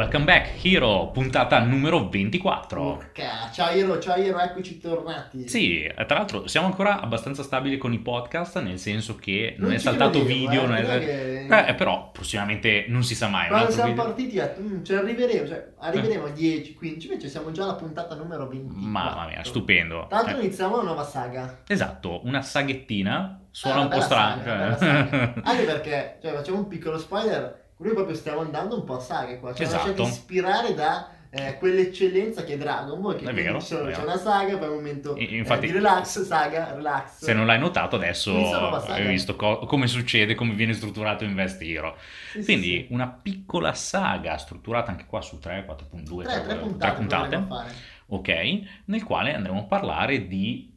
welcome back Hero, puntata numero 24. Urca. Ciao Hero, ciao Hero, eccoci tornati. Sì, eh, tra l'altro siamo ancora abbastanza stabili con i podcast, nel senso che non, Non è saltato credevo, video, eh, non è... che- Eh, però prossimamente non si sa mai. Quando siamo video- partiti detto, "Mm, ci arriveremo, cioè, arriveremo a 10, 15, invece siamo già alla puntata numero 20. Mamma mia, stupendo. Tra l'altro Eh, iniziamo una nuova saga. esatto, una saghettina, suona Eh, un po' strano. bella saga. Anche perché, cioè, facciamo un piccolo spoiler, noi proprio stiamo andando un po' a saghe qua, cioè Esatto. lasciate ispirare da eh, quell'eccellenza che è Dragon Ball, che È vero, ci sono- è vero. c'è una saga, poi un momento E- eh, infatti- di relax, saga, relax. Se non l'hai notato adesso hai visto co- come succede, come viene strutturato Invest Hero. Sì, sì, Quindi sì. una piccola saga strutturata anche qua su 3, 4.2, Tre, tre tre puntate, puntate, dovremmo fare. ok, nel quale andremo a parlare di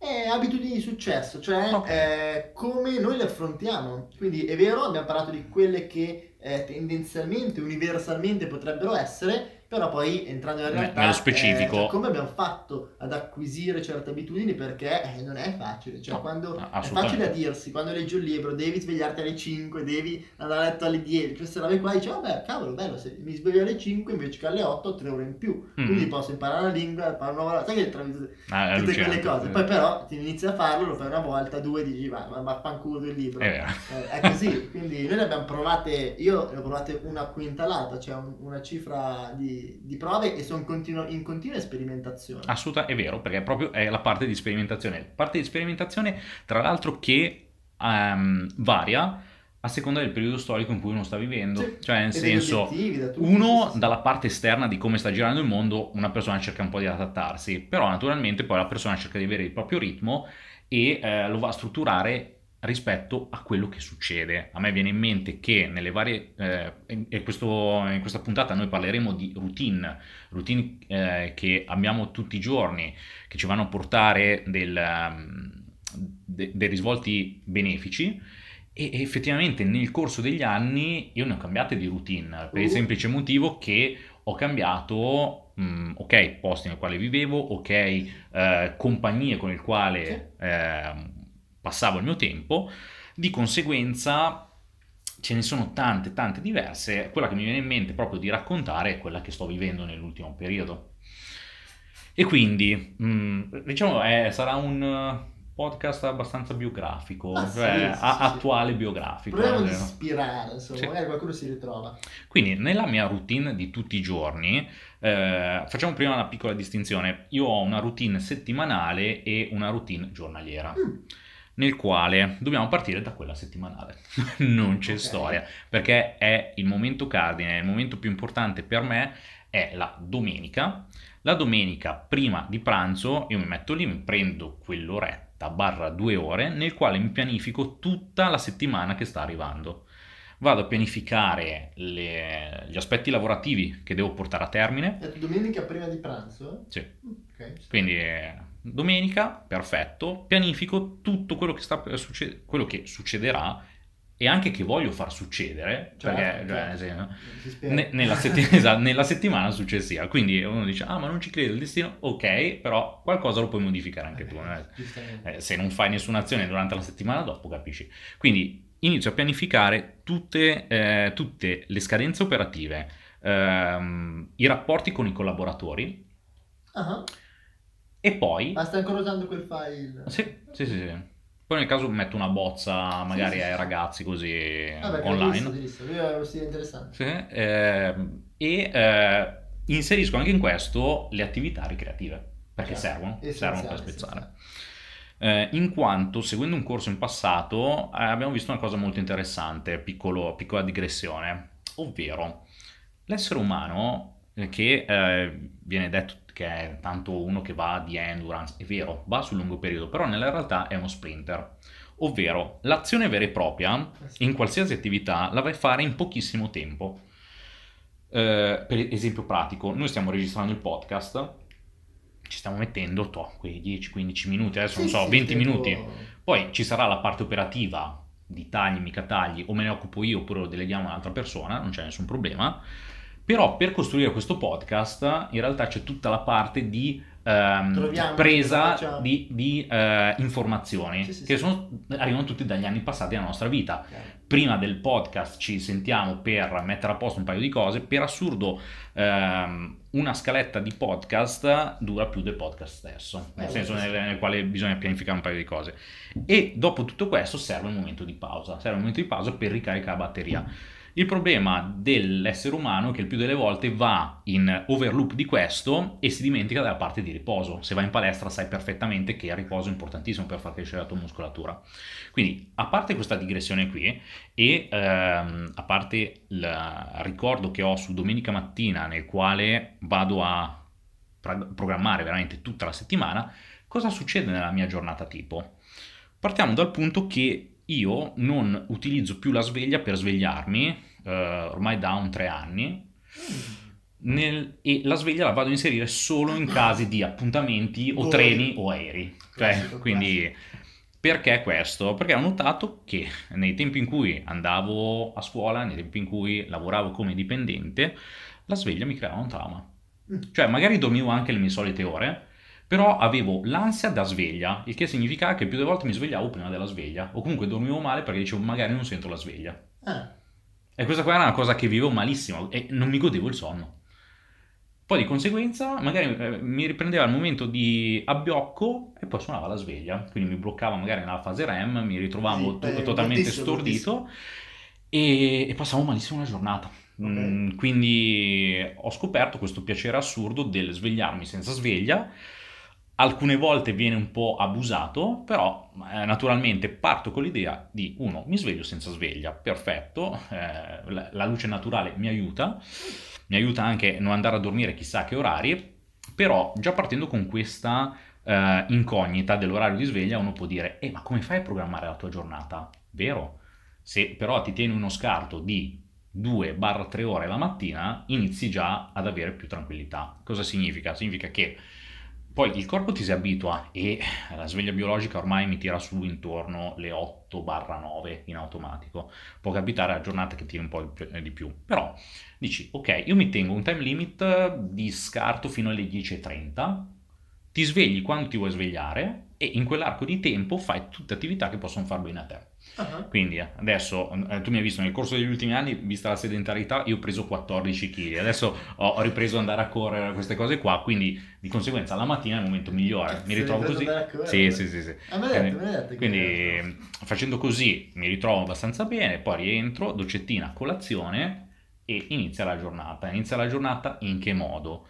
Eh, abitudini di successo, cioè Ok. eh, come noi le affrontiamo. Quindi è vero, abbiamo parlato di quelle che eh, tendenzialmente, universalmente potrebbero essere, però poi entrando nella Ne- realtà, nello specifico. eh, cioè, come abbiamo fatto ad acquisire certe abitudini perché eh, non è facile. Cioè, No, quando è facile a dirsi, quando leggi un libro, devi svegliarti alle 5, devi andare a letto alle 10, queste robe qua, dici, vabbè, cavolo, bello, se mi sveglio alle 5 invece che alle 8 ho 3 ore in più. Mm. Quindi posso imparare la lingua, imparare una nuova... Sai che tra- ah, tutte quelle cose. Poi però ti inizi a farlo, lo fai una volta, due, dici va, ma vaffanculo il libro. È vero. Eh, è così, quindi noi ne abbiamo provate, io ne ho provate una quintalata, cioè un- una cifra di, di prove e sono continuo- in continua sperimentazione. Assoluta, è vero, perché proprio è la parte di sperimentazione. Parte di sperimentazione, tra l'altro, che ehm, varia a seconda del periodo storico in cui uno sta vivendo. Sì. Cioè, nel E senso, da uno dalla parte esterna di come sta girando il mondo, una persona cerca un po' di adattarsi, però naturalmente poi la persona cerca di avere il proprio ritmo e eh, lo va a strutturare rispetto a quello che succede. A me viene in mente che nelle varie, eh, in, questo- in questa puntata noi parleremo di routine, routine eh, che abbiamo tutti i giorni, che ci vanno a portare del, um, de- dei risvolti benefici. E effettivamente nel corso degli anni io ne ho cambiate di routine per il Uh. semplice motivo che ho cambiato, mm, ok, posti nel quale vivevo, ok, eh, compagnie con il quale ehm, passavo il mio tempo, di conseguenza ce ne sono tante, tante diverse. Quella che mi viene in mente proprio di raccontare è quella che sto vivendo nell'ultimo periodo. E quindi, mm, diciamo, eh, sarà un podcast abbastanza biografico, Ah, sì, cioè sì, a- sì, sì. attuale biografico. Proviamo di eh. ispirare, insomma, Sì. magari qualcuno si ritrova. Quindi nella mia routine di tutti i giorni, eh, facciamo prima una piccola distinzione. Io ho una routine settimanale e una routine giornaliera, Mm. Nel quale dobbiamo partire da quella settimanale. non c'è Ok. storia, perché è il momento cardine, il momento più importante per me è la domenica. La domenica prima di pranzo io mi metto lì, mi prendo quell'oretta barra due ore nel quale mi pianifico tutta la settimana che sta arrivando vado a pianificare le- gli aspetti lavorativi che devo portare a termine. Detto domenica prima di pranzo? Sì. Ok. Quindi domenica, perfetto, pianifico tutto quello che, sta per succe- quello che succederà e anche che voglio far succedere, Certo, perché cioè, certo. spera. ne- nella, setti- esatto, nella settimana successiva. Quindi uno dice, ah ma non ci credo, il destino, ok, però qualcosa lo puoi modificare anche tu. Eh, eh. Eh, se non fai nessuna azione durante la settimana dopo, capisci? Quindi inizio a pianificare tutte, eh, tutte le scadenze operative, ehm, i rapporti con i collaboratori Ah, e poi... Ma stai ancora usando quel file? Sì, sì, sì, sì. Poi nel caso metto una bozza magari sì, ai sì. ragazzi così Vabbè, online. Visto, visto. È uno stile interessante. Sì, ehm, e eh, inserisco anche in questo le attività ricreative, perché Certo, servono, servono per spezzare. Eh, in quanto, seguendo un corso in passato, eh, abbiamo visto una cosa molto interessante, piccolo- piccola digressione, ovvero l'essere umano eh, che eh, viene detto che è tanto uno che va di endurance, è vero, va sul lungo periodo, però nella realtà è uno sprinter, ovvero l'azione vera e propria in qualsiasi attività la vai a fare in pochissimo tempo. Eh, per esempio pratico, noi stiamo registrando il podcast, ci stiamo mettendo toh, quei 10-15 minuti, adesso non Sì, so, sì, 20 tempo- minuti. Poi ci sarà la parte operativa di tagli, mica tagli, o me ne occupo io oppure lo deleghiamo a un'altra persona, non c'è nessun problema. Però per costruire questo podcast in realtà c'è tutta la parte di eh, ehm, presa di, di, eh, informazioni Sì, sì, che sono- arrivano tutti dagli anni passati della nostra vita. Chiaro. Prima del podcast ci sentiamo per mettere a posto un paio di cose. Per assurdo, ehm, una scaletta di podcast dura più del podcast stesso, nel Eh, senso nel, nel quale bisogna pianificare un paio di cose. E dopo tutto questo serve un momento di pausa, serve un momento di pausa per ricaricare la batteria. Il problema dell'essere umano è che il più delle volte va in overloop di questo e si dimentica della parte di riposo. Se vai in palestra sai perfettamente che il riposo è importantissimo per far crescere la tua muscolatura. Quindi, a parte questa digressione qui e ehm, a parte il ricordo che ho su domenica mattina nel quale vado a programmare veramente tutta la settimana, cosa succede nella mia giornata tipo? Partiamo dal punto che io non utilizzo più la sveglia per svegliarmi, eh, ormai da un tre anni, nel- e la sveglia la vado a inserire solo in casi di appuntamenti o Voli. treni o aerei. Cioè, Classico, quindi, perché questo? Perché ho notato che nei tempi in cui andavo a scuola, nei tempi in cui lavoravo come dipendente, la sveglia mi creava un trauma. Mm. Cioè, magari dormivo anche le mie solite ore, però avevo l'ansia da sveglia, il che significava che più delle volte mi svegliavo prima della sveglia, o comunque dormivo male perché dicevo magari non sento la sveglia. Ah, E questa qua era una cosa che vivevo malissimo e non mi godevo il sonno. Poi di conseguenza magari eh, mi riprendeva il momento di abbiocco e poi suonava la sveglia, quindi mi bloccava magari nella fase REM, mi ritrovavo Sì, to- totalmente bruttissimo, stordito e, e passavo malissimo la giornata. Mm, quindi ho scoperto questo piacere assurdo del svegliarmi senza sveglia. Alcune volte viene un po' abusato, però eh, naturalmente parto con l'idea di uno, mi sveglio senza sveglia, perfetto, eh, la, luce naturale mi aiuta, mi aiuta anche non andare a dormire chissà che orari, però già partendo con questa eh, incognita dell'orario di sveglia uno può dire, eh ma come fai a programmare la tua giornata? Vero? Se però ti tieni uno scarto di 2-3 ore la mattina, inizi già ad avere più tranquillità. Cosa significa? Significa che poi il corpo ti si abitua e la sveglia biologica ormai mi tira su intorno le 8-9 in automatico. Può capitare a giornate che tiri un po' di più- di più, però dici ok, io mi tengo un time limit di scarto fino alle 10.30, ti svegli quando ti vuoi svegliare e in quell'arco di tempo fai tutte attività che possono far bene a te. Ah, Quindi eh, adesso eh, tu mi hai visto nel corso degli ultimi anni, vista la sedentarietà, io ho preso 14 kg. Adesso ho, ho ripreso ad andare a correre queste cose qua, quindi di conseguenza la mattina è il momento migliore. Mi Sei ritrovo così. correre? Sì, sì, sì, sì. Ah, detto, che- Quindi facendo così mi ritrovo abbastanza bene, poi rientro, doccettina, colazione e inizia la giornata. Inizia la giornata in che modo?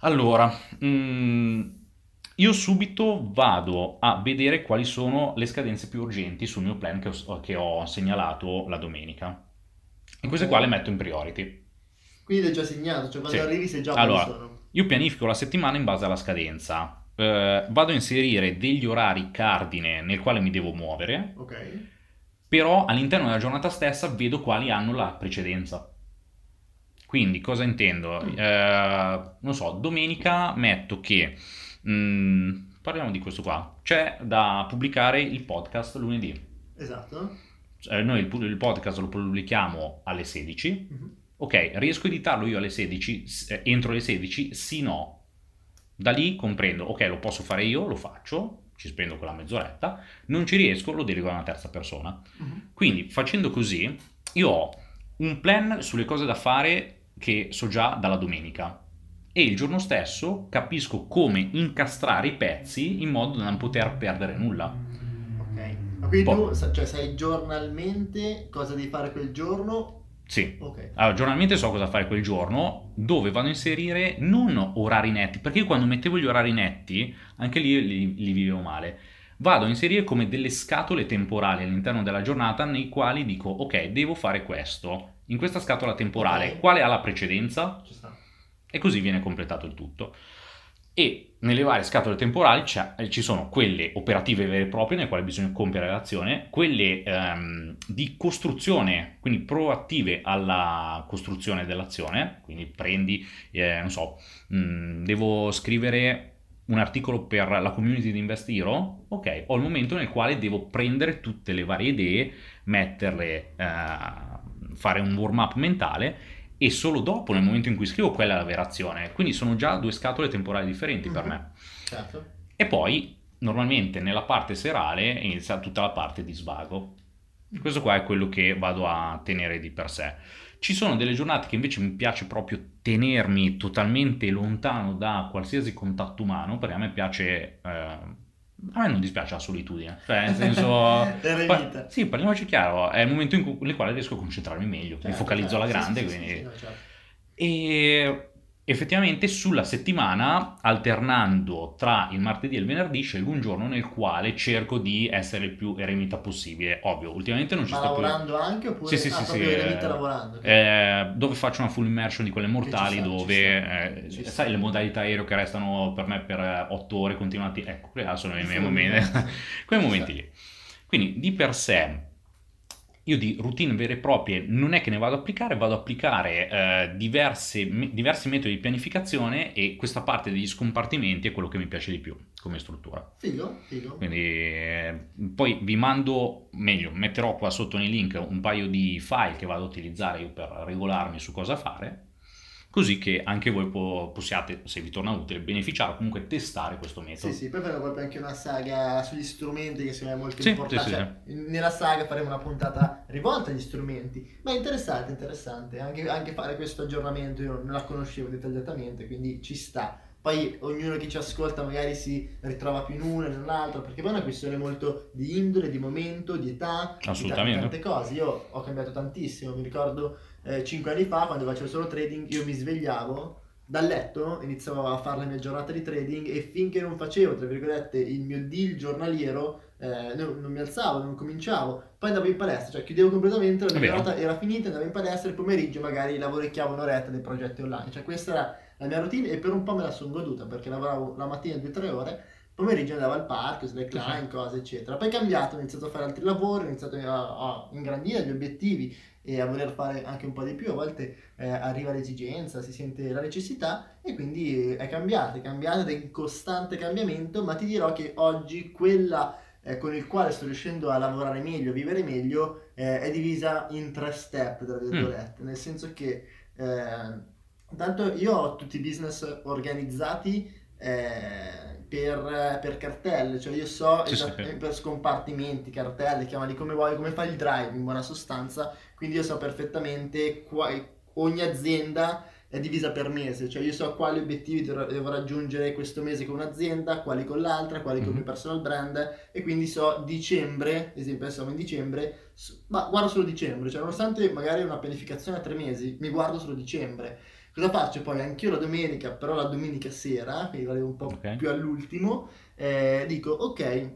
Allora, mm, io subito vado a vedere quali sono le scadenze più urgenti sul mio plan che ho, che ho segnalato la domenica. E queste qua le metto in priority. Quindi l'hai già segnato, cioè quando Sì. arrivi sai già Allora, sono. Io pianifico la settimana in base alla scadenza. Eh, vado a inserire degli orari cardine nel quale mi devo muovere, Ok. però all'interno della giornata stessa vedo quali hanno la precedenza. Quindi cosa intendo? Mm. Eh, non so, domenica metto che... mm, parliamo di questo qua. C'è da pubblicare il podcast lunedì. Esatto. Eh, noi il, il podcast lo pubblichiamo alle 16. Mhm. Ok, riesco a editarlo io alle 16, s- eh, entro le 16? Sì, no. Da lì comprendo, ok, lo posso fare io, lo faccio, ci spendo quella mezz'oretta, non ci riesco, lo delego a una terza persona. Mhm. Quindi facendo così, io ho un plan sulle cose da fare che so già dalla domenica e il giorno stesso capisco come incastrare i pezzi in modo da non poter perdere nulla. Ok. Ma quindi Boh. tu cioè, sai giornalmente cosa devi fare quel giorno? Sì, Ok. Allora, giornalmente so cosa fare quel giorno, dove vado a inserire non orari netti, perché io quando mettevo gli orari netti, anche lì li, li vivevo male. Vado a inserire come delle scatole temporali all'interno della giornata nei quali dico, ok, devo fare questo. In questa scatola temporale, Ok. quale ha la precedenza? E così viene completato il tutto. E nelle varie scatole temporali eh, ci sono quelle operative vere e proprie, nelle quali bisogna compiere l'azione, quelle ehm, di costruzione, quindi proattive alla costruzione dell'azione, quindi prendi, eh, non so, mh, devo scrivere un articolo per la community di Investiro, ok, ho il momento nel quale devo prendere tutte le varie idee, metterle, eh, fare un warm up mentale e solo dopo, nel momento in cui scrivo, quella è la vera azione. Quindi sono già due scatole temporali differenti per Mhm. me. Certo. E poi, normalmente, nella parte serale inizia tutta la parte di svago. Questo qua è quello che vado a tenere di per sé. Ci sono delle giornate che invece mi piace proprio tenermi totalmente lontano da qualsiasi contatto umano, perché a me piace... eh, a me non dispiace la solitudine, cioè nel senso... Pa- sì, parliamoci chiaro, è il momento in cui, nel quale riesco a concentrarmi meglio, mi Certo, focalizzo alla certo. grande, Sì, sì, quindi... sì, certo. E effettivamente sulla settimana, alternando tra il martedì e il venerdì, scelgo un giorno nel quale cerco di essere il più eremita possibile. Ovvio, ultimamente non ci Ma sto più. lavorando anche oppure Sì, sì, ah, sì, sì, eremita eh, lavorando? Eh, dove faccio una full immersion di quelle mortali, sta, dove eh, sai le modalità aereo che restano per me per 8 ore continuati, ecco, quelli là sono i miei momenti, quei momenti lì. Quindi di per sé io di routine vere e proprie non è che ne vado ad applicare, vado ad applicare eh, diverse- me- diversi metodi di pianificazione e questa parte degli scompartimenti è quello che mi piace di più come struttura. Figo, figo. Quindi eh, poi vi mando, meglio, metterò qua sotto nei link un paio di file che vado ad utilizzare io per regolarmi su cosa fare, così che anche voi po- possiate, se vi torna utile, beneficiare o comunque testare questo metodo. Sì, sì, poi faremo proprio anche una saga sugli strumenti che secondo me è molto Sì, importante. sì, sì, Cioè, Nella saga faremo una puntata rivolta agli strumenti. Ma è interessante, interessante. Anche, anche fare questo aggiornamento io non la conoscevo dettagliatamente, quindi ci sta. Poi ognuno che ci ascolta magari si ritrova più in una e in un'altra, perché poi è una questione molto di indole, di momento, di età, di tante cose. Io ho cambiato tantissimo, mi ricordo eh, cinque anni fa quando facevo solo trading, io mi svegliavo dal letto, iniziavo a fare la mia giornata di trading e finché non facevo, tra virgolette, il mio deal giornaliero, eh, non, non mi alzavo, non cominciavo. Poi andavo in palestra, cioè chiudevo completamente, la mia giornata era finita, andavo in palestra e il pomeriggio magari lavorecchiavo un'oretta dei progetti online. Cioè questa era la mia routine e per un po' me la sono goduta perché lavoravo la mattina 2-3 ore, pomeriggio andavo al parco, slackline, cose eccetera. Poi è cambiato, ho iniziato a fare altri lavori, ho iniziato a, a ingrandire gli obiettivi e a voler fare anche un po' di più, a volte eh, arriva l'esigenza, si sente la necessità e quindi è cambiata, è cambiata ed è in costante cambiamento, ma ti dirò che oggi quella eh, con il quale sto riuscendo a lavorare meglio, a vivere meglio, eh, è divisa in tre step, tra virgolette, nel senso che eh, intanto io ho tutti i business organizzati eh, per, per cartelle, cioè io so Sì, sì, esatt- sì. per scompartimenti, cartelle, chiamali come vuoi, come fai il drive in buona sostanza, quindi io so perfettamente qua- ogni azienda è divisa per mese, cioè io so quali obiettivi devo, raggiungere questo mese con un'azienda, quali con l'altra, quali con il Mhm. mio personal brand e quindi so dicembre, ad esempio adesso siamo in dicembre, ma guardo solo dicembre, cioè nonostante magari una pianificazione a tre mesi, mi guardo solo dicembre. Cosa faccio poi? Anch'io la domenica, però la domenica sera, quindi vado un po' Ok. più all'ultimo, eh, dico ok,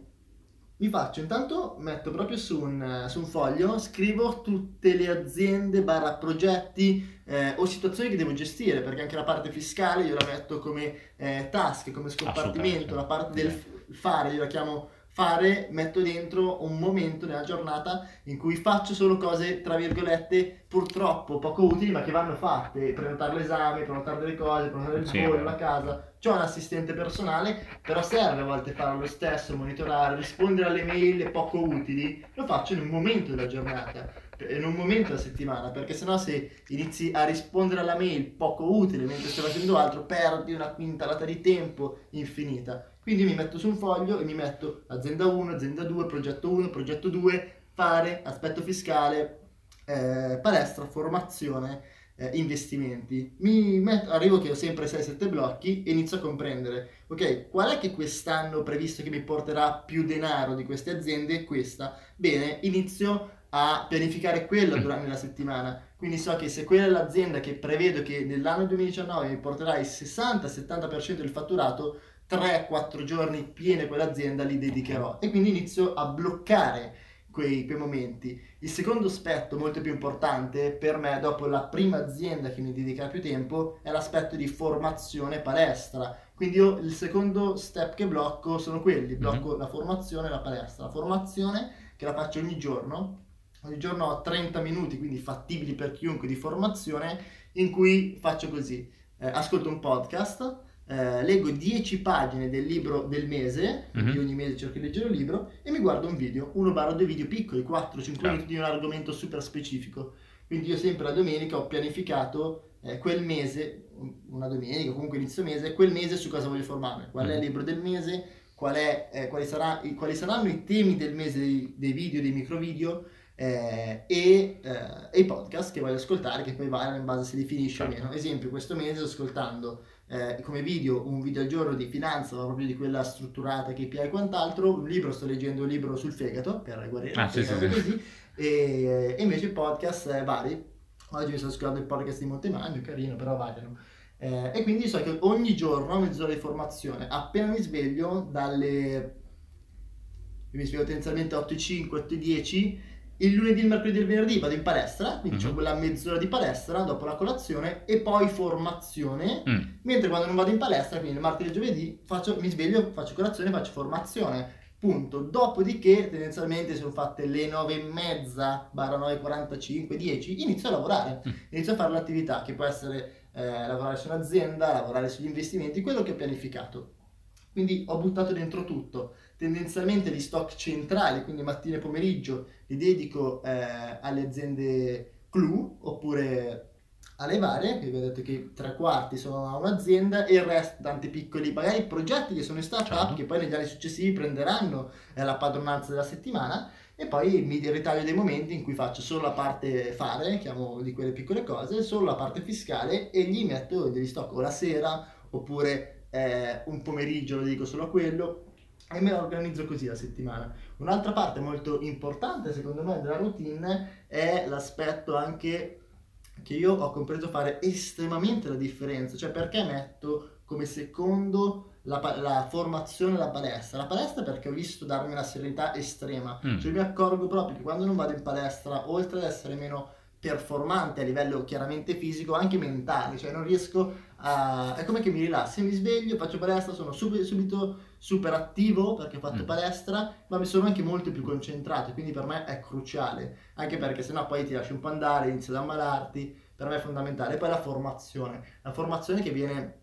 mi faccio intanto, metto proprio su un, su un foglio, scrivo tutte le aziende barra progetti eh, o situazioni che devo gestire, perché anche la parte fiscale io la metto come eh, task, come scompartimento, la parte del f- fare, io la chiamo fare, metto dentro un momento nella giornata in cui faccio solo cose, tra virgolette, purtroppo poco utili, ma che vanno fatte, prenotare l'esame, prenotare delle cose, prenotare il Sì, volo, vero. la casa, c'ho un assistente personale, però serve a volte fare lo stesso, monitorare, rispondere alle mail poco utili, lo faccio in un momento della giornata, in un momento della settimana, perché sennò se inizi a rispondere alla mail poco utile mentre stai facendo altro, perdi una quintalata di tempo infinita. Quindi mi metto su un foglio e mi metto azienda 1, azienda 2, progetto 1, progetto 2, fare, aspetto fiscale, eh, palestra, formazione, eh, investimenti. Mi metto- arrivo che ho sempre 6-7 blocchi e inizio a comprendere, ok, qual è che quest'anno previsto che mi porterà più denaro di queste aziende? Questa. Bene, inizio a pianificare quella Mm. durante la settimana. Quindi so che se quella è l'azienda che prevedo che nell'anno 2019 mi porterà il 60-70% del fatturato, 3-4 giorni piene quell'azienda li dedicherò e quindi inizio a bloccare quei, quei momenti. Il secondo aspetto molto più importante per me dopo la prima azienda che mi dedica più tempo è l'aspetto di formazione palestra. Quindi io il secondo step che blocco sono quelli, blocco la formazione e la palestra. La formazione che la faccio ogni giorno, ogni giorno ho 30 minuti, quindi fattibili per chiunque di formazione, in cui faccio così, eh, ascolto un podcast, eh, leggo 10 pagine del libro del mese, Mhm. ogni mese cerco di leggere un libro, e mi guardo un video, uno barra due video piccoli, 4-5 Certo. minuti di un argomento super specifico. Quindi io sempre la domenica ho pianificato eh, quel mese, una domenica, comunque inizio mese, quel mese su cosa voglio formarmi, qual è il Mm. libro del mese, qual è, eh, quali, sarà- quali saranno i temi del mese dei, dei video, dei microvideo eh, e, eh, e i podcast che voglio ascoltare, che poi variano in base se li finisce o Certo. meno. Esempio, questo mese sto ascoltando eh, come video un video al giorno di finanza, ma proprio di quella strutturata, KPI e quant'altro, un libro, sto leggendo un libro sul fegato, per guarire Ah, sì, sì, così, e, e invece podcast eh, vari. Oggi mi sto ascoltando il podcast di Montemagno, carino, però variano. Eh, e quindi so che ogni giorno mezz'ora di formazione. Appena mi sveglio, dalle... Mi sveglio tendenzialmente 8.05, 8.10, il lunedì, il mercoledì e il venerdì vado in palestra, quindi Mhm. ho quella mezz'ora di palestra dopo la colazione e poi formazione. Mm. Mentre quando non vado in palestra, quindi il martedì e il giovedì, faccio- mi sveglio, faccio colazione, faccio formazione. Punto. Dopodiché, tendenzialmente, sono fatte le 9 e mezza, barra 9.45, 10, inizio a lavorare. Mm. Inizio a fare l'attività che può essere eh, lavorare su un'azienda, lavorare sugli investimenti, quello che ho pianificato. Quindi ho buttato dentro tutto. Tendenzialmente gli stock centrali, quindi mattina e pomeriggio, li dedico eh, alle aziende clou oppure alle varie, che vi ho detto che tre quarti sono a un'azienda e il resto tanti piccoli, magari progetti che sono in startup Certo. che poi negli anni successivi prenderanno eh, la padronanza della settimana e poi mi ritaglio dei momenti in cui faccio solo la parte fare, chiamo di quelle piccole cose, solo la parte fiscale e gli metto degli stock o la sera oppure eh, un pomeriggio lo dedico solo a quello e me la organizzo così la settimana. Un'altra parte molto importante secondo me della routine è l'aspetto anche che io ho compreso fare estremamente la differenza, cioè perché metto come secondo la, la formazione e la palestra. La palestra perché ho visto darmi una serenità estrema, Mm. cioè mi accorgo proprio che quando non vado in palestra, oltre ad essere meno performante a livello chiaramente fisico, anche mentale, cioè non riesco a... è come che mi rilassi, mi sveglio, faccio palestra, sono subito, subito super attivo perché ho fatto Mm. palestra, ma mi sono anche molto più concentrato, quindi per me è cruciale, anche perché sennò poi ti lasci un po' andare, inizi ad ammalarti, per me è fondamentale. E poi la formazione, la formazione che viene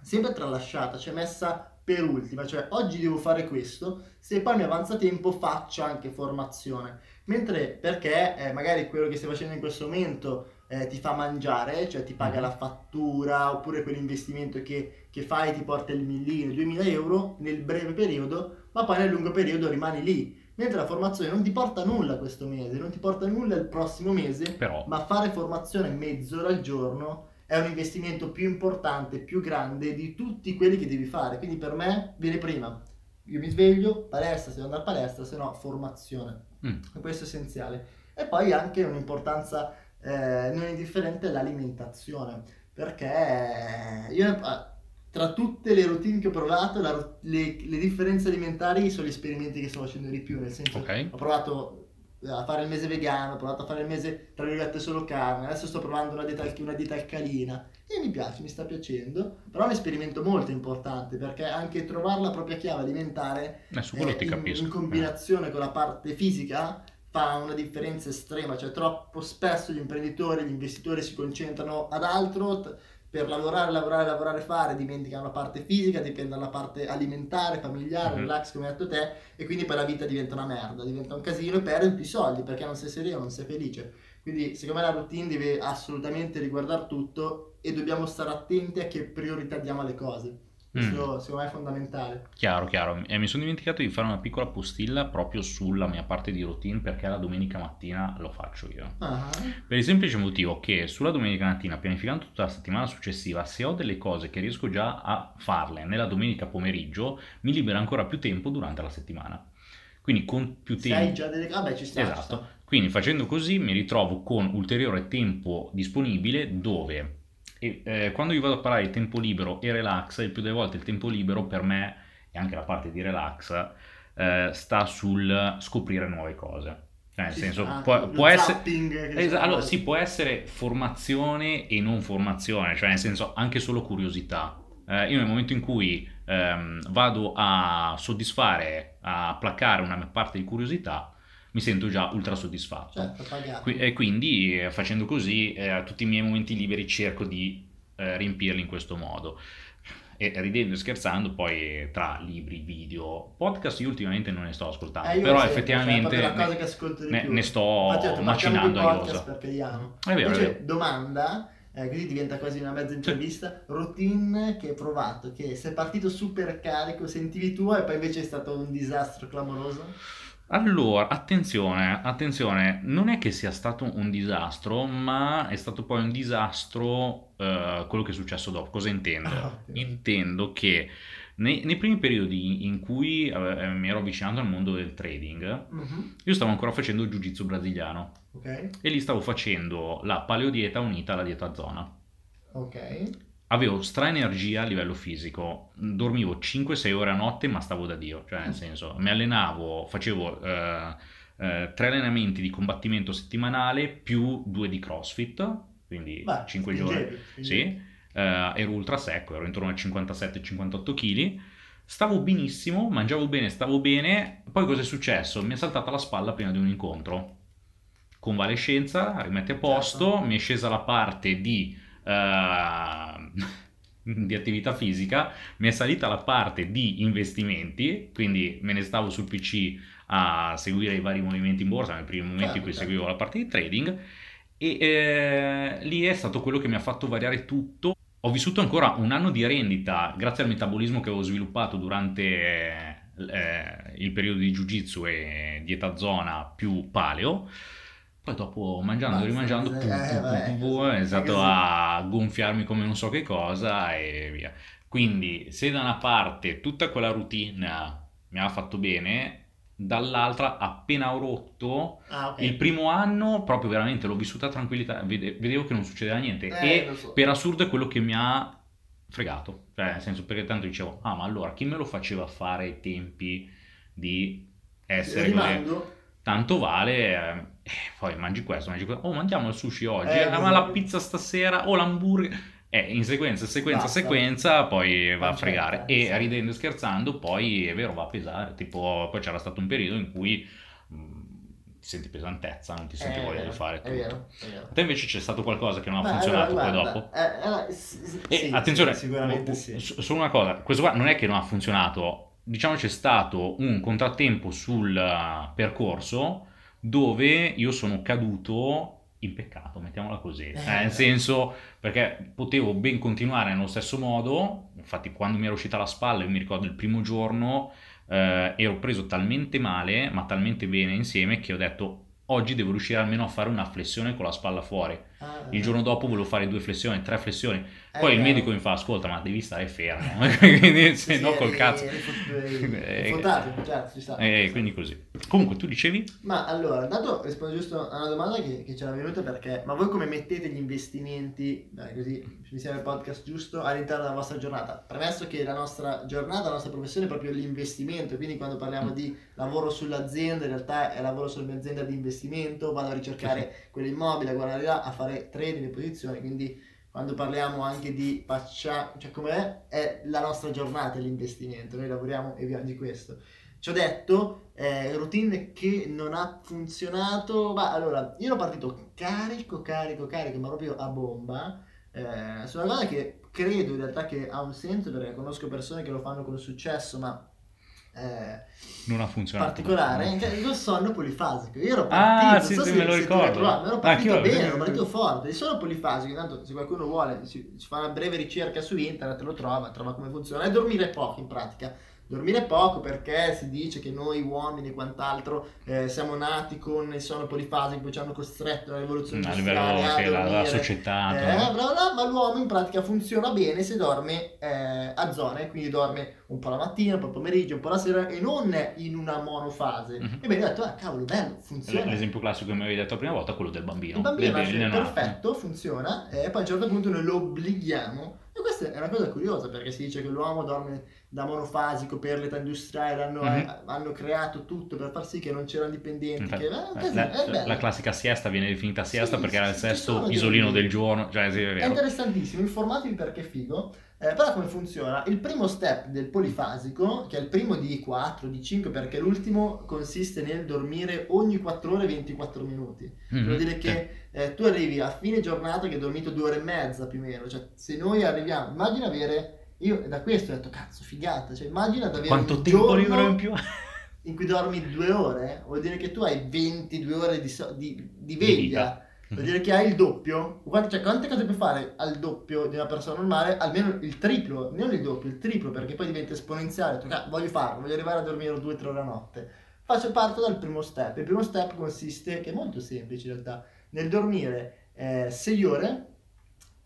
sempre tralasciata, cioè messa per ultima, cioè oggi devo fare questo, se poi mi avanza tempo faccio anche formazione. Mentre perché eh, magari quello che stai facendo in questo momento eh, ti fa mangiare, cioè ti paga Mhm. la fattura, oppure quell'investimento che, che fai ti porta il millino, 2000 euro nel breve periodo, ma poi nel lungo periodo rimani lì. Mentre la formazione non ti porta nulla questo mese, non ti porta nulla il prossimo mese, Però, ma fare formazione mezz'ora al giorno è un investimento più importante, più grande di tutti quelli che devi fare. Quindi per me viene prima. Io mi sveglio, palestra, se devo andare a palestra, se no formazione. Mm. E questo è essenziale. E poi anche un'importanza eh, non indifferente l'alimentazione, perché io ah, tra tutte le routine che ho provato, la le, le differenze alimentari sono gli esperimenti che sto facendo di più, nel senso Ok. ho provato a fare il mese vegano, ho provato a fare il mese tra virgolette solo carne, adesso sto provando una dieta, una dieta alcalina e mi piace, mi sta piacendo, però è un esperimento molto importante perché anche trovare la propria chiave alimentare eh, eh, in, in combinazione con la parte fisica fa una differenza estrema, cioè troppo spesso gli imprenditori, gli investitori si concentrano ad altro per lavorare, lavorare, lavorare, fare, dimenticano la parte fisica, dipendono dalla parte alimentare, familiare, Mhm. relax come hai detto te e quindi poi la vita diventa una merda, diventa un casino e perdi i soldi perché non sei sereno, non sei felice. Quindi secondo me la routine deve assolutamente riguardare tutto e dobbiamo stare attenti a che priorità diamo alle cose. Questo secondo me è fondamentale. Chiaro, chiaro. E mi sono dimenticato di fare una piccola postilla proprio sulla mia parte di routine perché la domenica mattina lo faccio io. Ah, Per il semplice motivo che sulla domenica mattina, pianificando tutta la settimana successiva, se ho delle cose che riesco già a farle nella domenica pomeriggio, mi libera ancora più tempo durante la settimana. Quindi con più tempo... già delle... Vabbè, ci sta. ci sta. Esatto. Quindi facendo così mi ritrovo con ulteriore tempo disponibile dove e, eh, quando io vado a parlare di tempo libero e relax, il più delle volte il tempo libero per me e anche la parte di relax eh, sta sul scoprire nuove cose. Cioè, nel Ci senso, sta. può, può essere... zapping che Esa- c'è. allora, sì, può essere formazione e non formazione, cioè nel senso anche solo curiosità. Eh, io nel momento in cui ehm, vado a soddisfare, a placare una mia parte di curiosità, mi sento già ultra soddisfatto. Certo. Qui- e quindi eh, facendo così, eh, tutti i miei momenti liberi cerco di eh, riempirli in questo modo. E ridendo e scherzando, poi tra libri, video, podcast io ultimamente non ne sto ascoltando, Eh, però sempre, cioè, effettivamente è cosa ne, ne- ne sto facciamo macinando a podcast iosa. perché. È vero, è Invece, vero. domanda, eh, così diventa quasi una mezza intervista, routine che hai provato, che sei partito super carico, sentivi tu e poi invece è stato un disastro clamoroso? Allora, attenzione, attenzione, non è che sia stato un disastro, ma è stato poi un disastro eh, quello che è successo dopo. Cosa intendo? Ah. Intendo che nei, nei primi periodi in cui eh, mi ero avvicinato al mondo del trading, Mhm, io stavo ancora facendo il jiu-jitsu brasiliano Ok, e lì stavo facendo la paleodieta unita alla dieta zona. ok. Avevo stra energia a livello fisico, dormivo 5-6 ore a notte ma stavo da Dio, cioè nel Mm. senso mi allenavo, facevo eh, eh, tre allenamenti di combattimento settimanale più due di CrossFit, quindi Beh, 5 spingevi, giorni. Sì, eh, ero ultra secco, ero intorno ai 57-58 kg. Stavo benissimo, mangiavo bene, stavo bene. Poi cosa è successo? Mi è saltata la spalla prima di un incontro. Convalescenza, rimetti a posto, Certo. mi è scesa la parte di, di attività fisica, mi è salita la parte di investimenti, quindi me ne stavo sul PC a seguire i vari movimenti in borsa, nei primi momenti in cui certo. seguivo la parte di trading. E eh, lì è stato quello che mi ha fatto variare tutto. Ho vissuto ancora un anno di rendita grazie al metabolismo che avevo sviluppato durante eh, il periodo di jiu-jitsu e dieta zona più paleo. Poi dopo mangiando e Basta, rimangiando, eh, pu- pu- vabbè, pu- pu- così, è stato a gonfiarmi come non so che cosa e via. Quindi se da una parte tutta quella routine mi ha fatto bene, dall'altra appena ho rotto Ah, ok. il primo anno proprio veramente l'ho vissuta tranquillità, vede- vedevo che non succedeva niente Eh, e so. per assurdo è quello che mi ha fregato, cioè nel senso perché tanto dicevo, ah ma allora chi me lo faceva fare ai tempi di essere così? Tanto vale, eh, eh, poi mangi questo, mangi questo, oh mandiamo il sushi oggi, Eh, ma la pizza stasera, o l'hamburger... Eh, in sequenza, sequenza, Basta. sequenza, poi va a fregare. E sì. ridendo e scherzando, poi è vero, va a pesare. Tipo, poi c'era stato un periodo in cui mh, ti senti pesantezza, non ti senti Eh, voglia è di fare è tutto. vero, è vero. Te invece c'è stato qualcosa che non ha Beh, funzionato allora, poi dopo? eh, allora, s- s- E sì, attenzione, sì, sicuramente oh, sì. solo una cosa, questo qua non è che non ha funzionato, diciamo c'è stato un contrattempo sul uh, percorso dove io sono caduto in peccato, mettiamola così, Eh, nel senso perché potevo ben continuare nello stesso modo, infatti quando mi era uscita la spalla, io mi ricordo il primo giorno eh, ero preso talmente male, ma talmente bene insieme che ho detto oggi devo riuscire almeno a fare una flessione con la spalla fuori. Ah, Il giorno dopo volevo fare due flessioni, tre flessioni. eh, Poi il vero. medico mi fa: Ascolta, ma devi stare fermo. quindi, se Sì, no, sì, col cazzo. eri fot- eri- Eh, eri fotato, certo, ci sta. E quindi così. Comunque, tu dicevi? Ma allora, intanto rispondo giusto a una domanda che, che c'era venuta perché, ma voi come mettete gli investimenti, dai, così mi sembra il podcast giusto, all'interno della vostra giornata? Premesso che la nostra giornata, la nostra professione è proprio l'investimento, quindi quando parliamo Mm. di lavoro sull'azienda, in realtà è lavoro sulla mia azienda di investimento, vado a ricercare quell'immobile, a guardare là, a fare trading e posizioni, quindi quando parliamo anche di paccia, cioè com'è, è la nostra giornata l'investimento, noi lavoriamo e viviamo di questo. Ci ho detto, eh, routine che non ha funzionato, ma allora, io ero partito carico, carico, carico, ma proprio a bomba, eh, su una cosa che credo in realtà che ha un senso, perché conosco persone che lo fanno con successo, ma... eh, Non ha funzionato. particolare, cioè il sonno polifasico. Io ero Ah, partito, sì, non so sì, se- me lo ricordo. ma ero Ah, partito anch'io, bene, sì, ero sì, partito sì. forte. Il sonno polifasico, intanto se qualcuno vuole si, si fa una breve ricerca su internet, lo trova, trova come funziona. È dormire poco in pratica. Dormire poco perché si dice che noi uomini e quant'altro eh, siamo nati con il sonno polifasico, poi ci hanno costretto la rivoluzione A industriale livello a che la, la società. Eh, bla ma l'uomo in pratica funziona bene se dorme eh, a zone, quindi dorme un po' la mattina, un po' il pomeriggio, un po' la sera e non in una monofase. Mhm. E bene, ho detto, ah cavolo, bello, funziona. L'esempio classico che mi avevi detto la prima volta è quello del bambino. Il bambino neonato. perfetto, funziona, e poi a un certo punto noi lo obblighiamo. E questa è una cosa curiosa perché si dice che l'uomo dorme da monofasico per l'età industriale, hanno, Mhm. eh, hanno creato tutto per far sì che non c'erano dipendenti. Infatti, che, eh, eh, la, bello. la classica siesta viene definita siesta Sì, perché era il sì, sesto dei- isolino del giorno. Cioè, sì, è È interessantissimo, informatevi perché è figo. Eh, però come funziona? Il primo step del polifasico, che è il primo di 4, di 5, perché l'ultimo consiste nel dormire ogni 4 ore e 24 minuti. Mhm, Vuol dire sì. che eh, tu arrivi a fine giornata che hai dormito due ore e mezza più o meno. Cioè, se noi arriviamo, immagina avere io da questo ho detto, cazzo, figata, cioè immagina davvero Quanto un tempo libero in più? in cui dormi due ore, vuol dire che tu hai 22 ore di, so- di, di Di veglia. vita. Vuol dire che hai il doppio. Quante, cioè, quante cose puoi fare al doppio di una persona normale? Almeno il triplo, non il doppio, il triplo, perché poi diventa esponenziale. Tu, "Ah, voglio farlo, voglio arrivare a dormire 2-3 ore a notte. Faccio parto dal primo step. Il primo step consiste, che è molto semplice in realtà, nel dormire 6 ore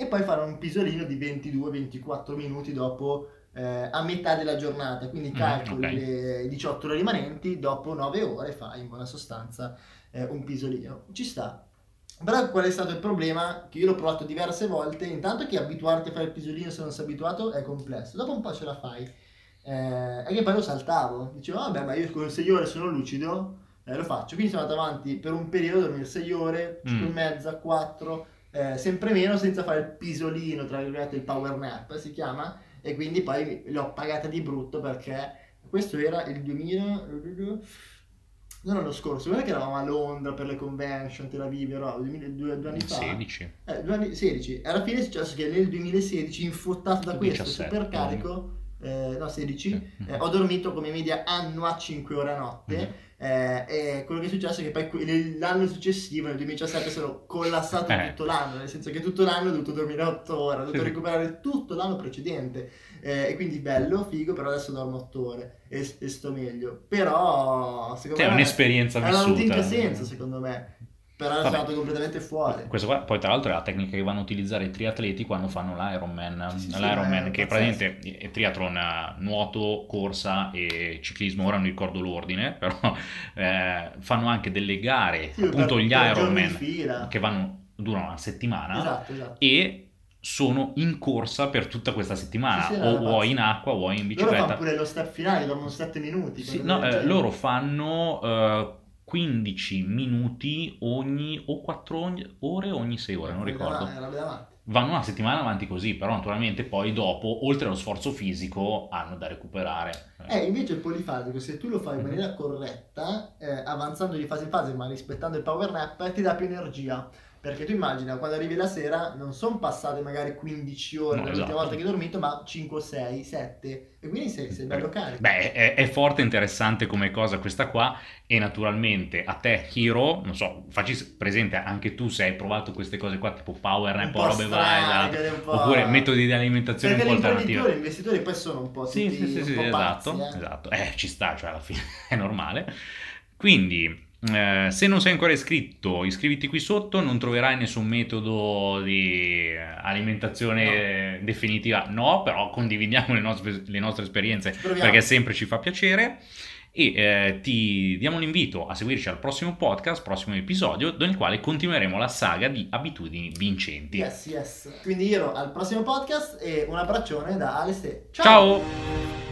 e poi fare un pisolino di 22-24 minuti dopo eh, a metà della giornata. Quindi Mm, calcoli ok. le 18 ore rimanenti, dopo 9 ore fai in buona sostanza eh, un pisolino. Ci sta. Però qual è stato il problema? Che io l'ho provato diverse volte. Intanto che abituarti a fare il pisolino se non sei abituato è complesso. Dopo un po' ce la fai. Eh, e che poi lo saltavo. Dicevo, vabbè, ma io con 6 ore sono lucido, eh, lo faccio. Quindi sono andato avanti per un periodo, dormire 6 ore, 5 Mm. e mezza, 4, eh, sempre meno senza fare il pisolino, tra virgolette, il power nap si chiama. E quindi poi l'ho pagata di brutto perché questo era il 2000... Non l'anno scorso, guarda che eravamo a Londra per le convention, Tel Aviv, ero due, due, due anni fa. 16. Eh, due anni, 16. Alla fine è successo che nel 2016, infuottato da questo 17, supercarico, eh, no 16, Sì. eh, ho dormito come media annua 5 ore a notte. Mhm. Eh, e quello che è successo è che poi que- l'anno successivo, nel 2017, sono collassato Eh. tutto l'anno, nel senso che tutto l'anno ho dovuto dormire 8 ore, ho dovuto Sì. recuperare tutto l'anno precedente. eh, e quindi bello, figo, però adesso dormo 8 ore e, e sto meglio. Però, secondo è me, un'esperienza è una routine che ha vissuta. senso, secondo me. Però è stato completamente fuori. Questo qua, poi tra l'altro è la tecnica che vanno a utilizzare i triatleti quando fanno l'Ironman. Sì, sì, sì, L'Ironman è che pazzesco. praticamente è triathlon, eh, nuoto, corsa e ciclismo, ora non ricordo l'ordine, però eh, fanno anche delle gare, Sì, appunto per- gli per Ironman, che vanno, durano una settimana Esatto, esatto. e sono in corsa per tutta questa settimana, Sì, sì, o vuoi in acqua, vuoi in Loro bicicletta. fanno pure lo step finale, dormono 7 minuti. Sì, no, eh, loro fanno eh, 15 minuti ogni o 4 ore ogni 6 ore, non ricordo. matti. Vanno una settimana avanti così, però naturalmente poi dopo, oltre allo sforzo fisico, hanno da recuperare. Eh, invece il polifasico, se tu lo fai in Mhm. maniera corretta, eh, avanzando di fase in fase, ma rispettando il power nap, ti dà più energia. Perché tu immagina, quando arrivi la sera, non sono passate magari 15 ore No, dall'ultima esatto. volta che hai dormito, ma 5, 6, 7. E quindi sei, sei bello carico. Beh, è, è forte interessante come cosa questa qua e naturalmente a te, Hiro, non so, facci presente anche tu se hai provato queste cose qua, tipo power nap po' o robe varie, esatto. po'- oppure metodi di alimentazione Perché un po' alternative. gli investitori poi sono un po' Sì, tutti sì, sì, sì, po' esatto, pazzi, eh. esatto. Eh, ci sta, cioè alla fine è normale. Quindi, eh, se non sei ancora iscritto, iscriviti qui sotto, non troverai nessun metodo di eh, alimentazione definitiva, no, però condividiamo le nostre, le nostre esperienze perché sempre ci fa piacere. E eh, ti diamo l'invito a seguirci al prossimo podcast, prossimo episodio, nel quale continueremo la saga di abitudini vincenti. Yes, yes. Quindi io al prossimo podcast e un abbraccione da Aleste. Ciao!